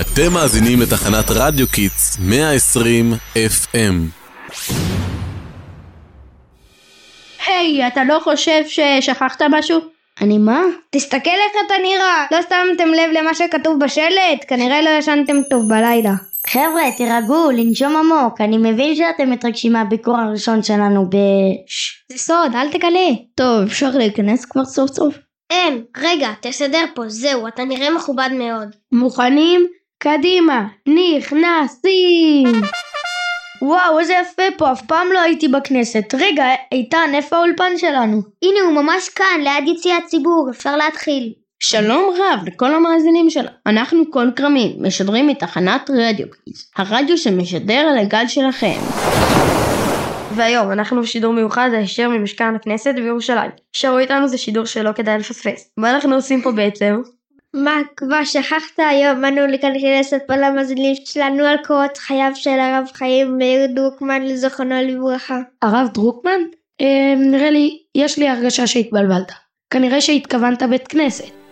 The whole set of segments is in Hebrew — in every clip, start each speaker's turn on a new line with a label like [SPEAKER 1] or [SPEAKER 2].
[SPEAKER 1] אתם מאזינים לתחנת רדיו Kids 120 FM.
[SPEAKER 2] היי, אתה לא חושב ששכחת משהו?
[SPEAKER 3] אני מה?
[SPEAKER 4] תסתכל איך אתה נראה! לא שמתם לב למה שכתוב בשלט? כנראה לא ישנתם טוב בלילה.
[SPEAKER 3] חבר'ה, תירגעו, לנשום עמוק. אני מבין שאתם מתרגשים מהביקור הראשון שלנו ב...
[SPEAKER 4] זה סוד, אל תגלה.
[SPEAKER 2] טוב, אפשר להיכנס כבר סוף סוף?
[SPEAKER 4] אין, רגע, תסדר פה, זהו, אתה נראה מכובד מאוד.
[SPEAKER 2] מוכנים? קדימה, נכנסים! וואו, איזה יפה פה, אף פעם לא הייתי בכנסת. רגע, איתן, איפה האולפן שלנו?
[SPEAKER 4] הנה, הוא ממש כאן, ליד יציאת ציבור, אפשר להתחיל.
[SPEAKER 2] שלום רב לכל המאזינים שלנו. אנחנו קול כרמים, משדרים מתחנת רדיו קיס, הרדיו שמשדר על הגל שלכם.
[SPEAKER 5] והיום אנחנו בשידור מיוחד הישר ממשכן הכנסת בירושלים. שרו איתנו זה שידור שלא כדאי לפספס. מה אנחנו עושים פה בעצם?
[SPEAKER 4] מה, כבר שכחת היום אנו להיכנס פה למאזינים שלנו על קורות חייו של הרב חיים מאיר דרוקמן לזכרונו לברכה.
[SPEAKER 2] הרב דרוקמן? אה, נראה לי, יש לי הרגשה שהתבלבלת. כנראה שהתכוונת בית כנסת.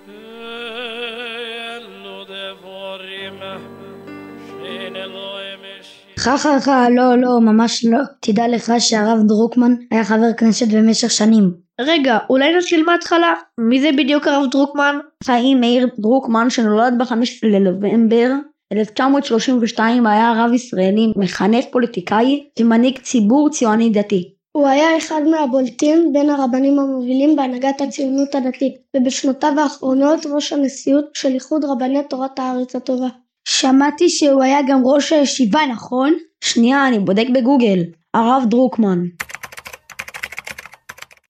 [SPEAKER 3] חככה, לא, לא, ממש לא. תדע לך שהרב דרוקמן היה חבר כנסת במשך שנים.
[SPEAKER 2] רגע, אולי נתחיל מההתחלה? מי זה בדיוק הרב דרוקמן?
[SPEAKER 3] חיים מאיר דרוקמן שנולד ב-5 לנובמבר 1932 היה רב ישראלי, מחנך פוליטיקאי ומנהיג ציבור ציוני דתי.
[SPEAKER 4] הוא היה אחד מהבולטים בין הרבנים המובילים בהנהגת הציונות הדתית, ובשנותיו האחרונות ראש הנשיאות של איחוד רבני תורת הארץ הטובה.
[SPEAKER 3] שמעתי שהוא היה גם ראש הישיבה, נכון? שנייה, אני בודק בגוגל. הרב דרוקמן.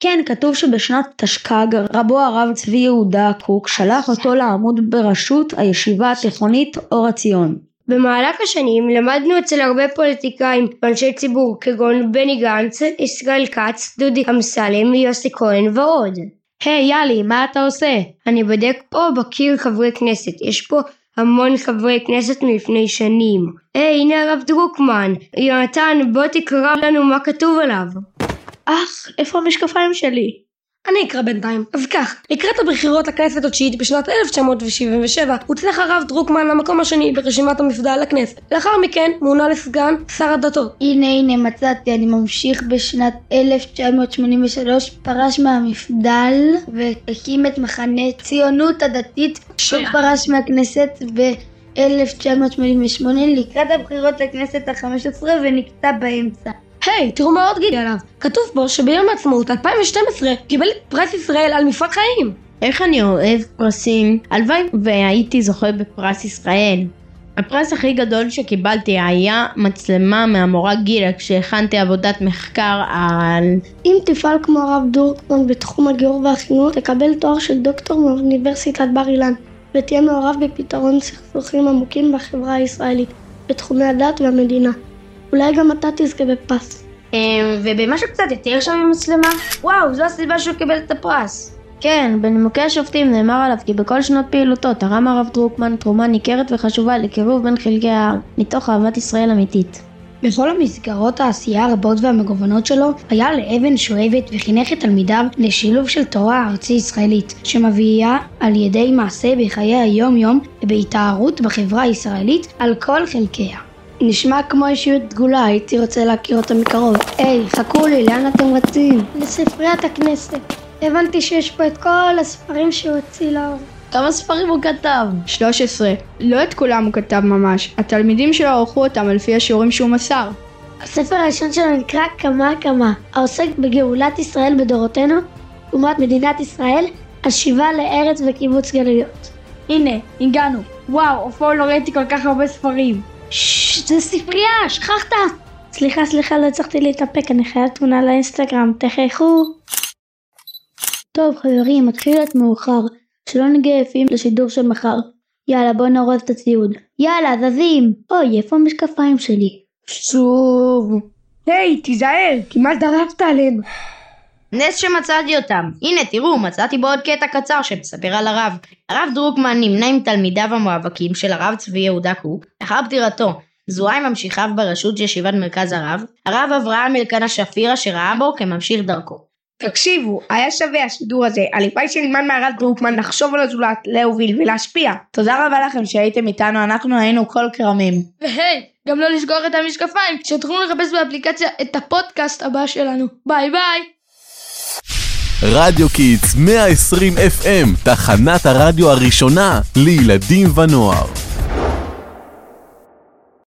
[SPEAKER 3] כן, כתוב שבשנת תשכ"ג רבו הרב צבי יהודה קוק שלח אותו לעמוד בראשות הישיבה התיכונית אור עציון.
[SPEAKER 4] במהלך השנים למדנו אצל הרבה פוליטיקאים ואנשי ציבור כגון בני גנץ, ישראל כץ, דודי אמסלם, יוסי כהן ועוד.
[SPEAKER 2] היי hey, יאלי, מה אתה עושה?
[SPEAKER 4] אני בודק פה בקיר חברי כנסת, יש פה המון חברי כנסת מלפני שנים. היי, hey, הנה הרב דרוקמן. יונתן, בוא תקרא לנו מה כתוב עליו.
[SPEAKER 2] אך, איפה המשקפיים שלי?
[SPEAKER 5] אני אקרא בינתיים. אז כך, לקראת הבחירות לכנסת התשיעית בשנת 1977 הוצלח הרב דרוקמן למקום השני ברשימת המפד"ל לכנסת. לאחר מכן מונה לסגן שר הדתות.
[SPEAKER 3] הנה הנה מצאתי, אני ממשיך בשנת 1983, פרש מהמפד"ל והקים את מחנה ציונות הדתית, שוב פרש מהכנסת ב... 1988 לקראת הבחירות לכנסת ה-15 ונקטע באמצע.
[SPEAKER 5] היי, hey, תראו מה עוד גילי עליו. כתוב פה שביום העצמאות 2012 קיבל את פרס ישראל על מפעל חיים.
[SPEAKER 2] איך אני אוהב פרסים. הלוואי והייתי זוכה בפרס ישראל. הפרס הכי גדול שקיבלתי היה מצלמה מהמורה גילה כשהכנתי עבודת מחקר על...
[SPEAKER 4] אם תפעל כמו הרב דורקמן בתחום הגיור והחינוך תקבל תואר של דוקטור מאוניברסיטת בר אילן ותהיה מעורב בפתרון סכסוכים עמוקים בחברה הישראלית בתחומי הדת והמדינה. אולי גם אתה תזכה בפרס.
[SPEAKER 5] אמ, ובמשהו קצת יותר שם עם מצלמה? וואו, זו הסיבה שהוא קיבל את הפרס.
[SPEAKER 2] כן, בנימוקי השופטים נאמר עליו כי בכל שנות פעילותו תרם הרב דרוקמן תרומה ניכרת וחשובה לקירוב בין חלקי העם, מתוך אהבת ישראל אמיתית.
[SPEAKER 3] בכל המסגרות העשייה הרבות והמגוונות שלו, היה לאבן שואבת וחינך את תלמידיו לשילוב של תורה ארצי ישראלית, שמביאה על ידי מעשה בחיי היום יום ובהתארות בחברה הישראלית על כל חלקיה. נשמע כמו אישיות דגולה, הייתי רוצה להכיר אותה מקרוב. היי, חכו לי, לאן אתם רצים?
[SPEAKER 4] לספריית הכנסת. הבנתי שיש פה את כל הספרים שהוא הוציא לאור.
[SPEAKER 2] כמה ספרים הוא כתב?
[SPEAKER 6] 13. לא את כולם הוא כתב ממש. התלמידים שלו ערכו אותם על פי השיעורים שהוא מסר.
[SPEAKER 4] הספר הראשון שלו נקרא כמה כמה, העוסק בגאולת ישראל בדורותינו, תקומת מדינת ישראל, השיבה לארץ וקיבוץ גלויות.
[SPEAKER 6] הנה, הגענו. וואו, אף פעם לא ראיתי כל כך הרבה ספרים.
[SPEAKER 4] ששש, זה ספרייה, שכחת! סליחה, סליחה, לא הצלחתי להתאפק, אני חייב תמונה לאינסטגרם, תחייכו.
[SPEAKER 3] טוב חברים, מתחיל להיות מאוחר, שלא נגיע יפים לשידור של מחר. יאללה בוא נארוז את הציוד. יאללה זזים! אוי, איפה המשקפיים שלי?
[SPEAKER 6] שוב. היי, תיזהר, כמעט דרבת עלינו.
[SPEAKER 2] נס שמצאתי אותם. הנה תראו, מצאתי בעוד קטע קצר שמספר על הרב. הרב דרוקמן נמנה עם תלמידיו המובהקים של הרב צבי יהודה קוק לאחר פטירתו. זוהה עם ממשיכיו בראשות ישיבת מרכז הרב, הרב אברהם אלקנה שפירא אשר ראה בו כממשיך דרכו.
[SPEAKER 7] תקשיבו, היה שווה השידור הזה. הלוואי שנלמד מהרב דרוקמן לחשוב על הזולת, להוביל ולהשפיע.
[SPEAKER 8] תודה רבה לכם שהייתם איתנו, אנחנו היינו כל כרמים.
[SPEAKER 9] והי, גם לא לשכוח את המשקפיים, שתוכלו לחפש באפליקציה את הפודקאסט הבא שלנו. ביי ביי!
[SPEAKER 1] רדיו קיטס 120 FM, תחנת הרדיו הראשונה לילדים ונוער.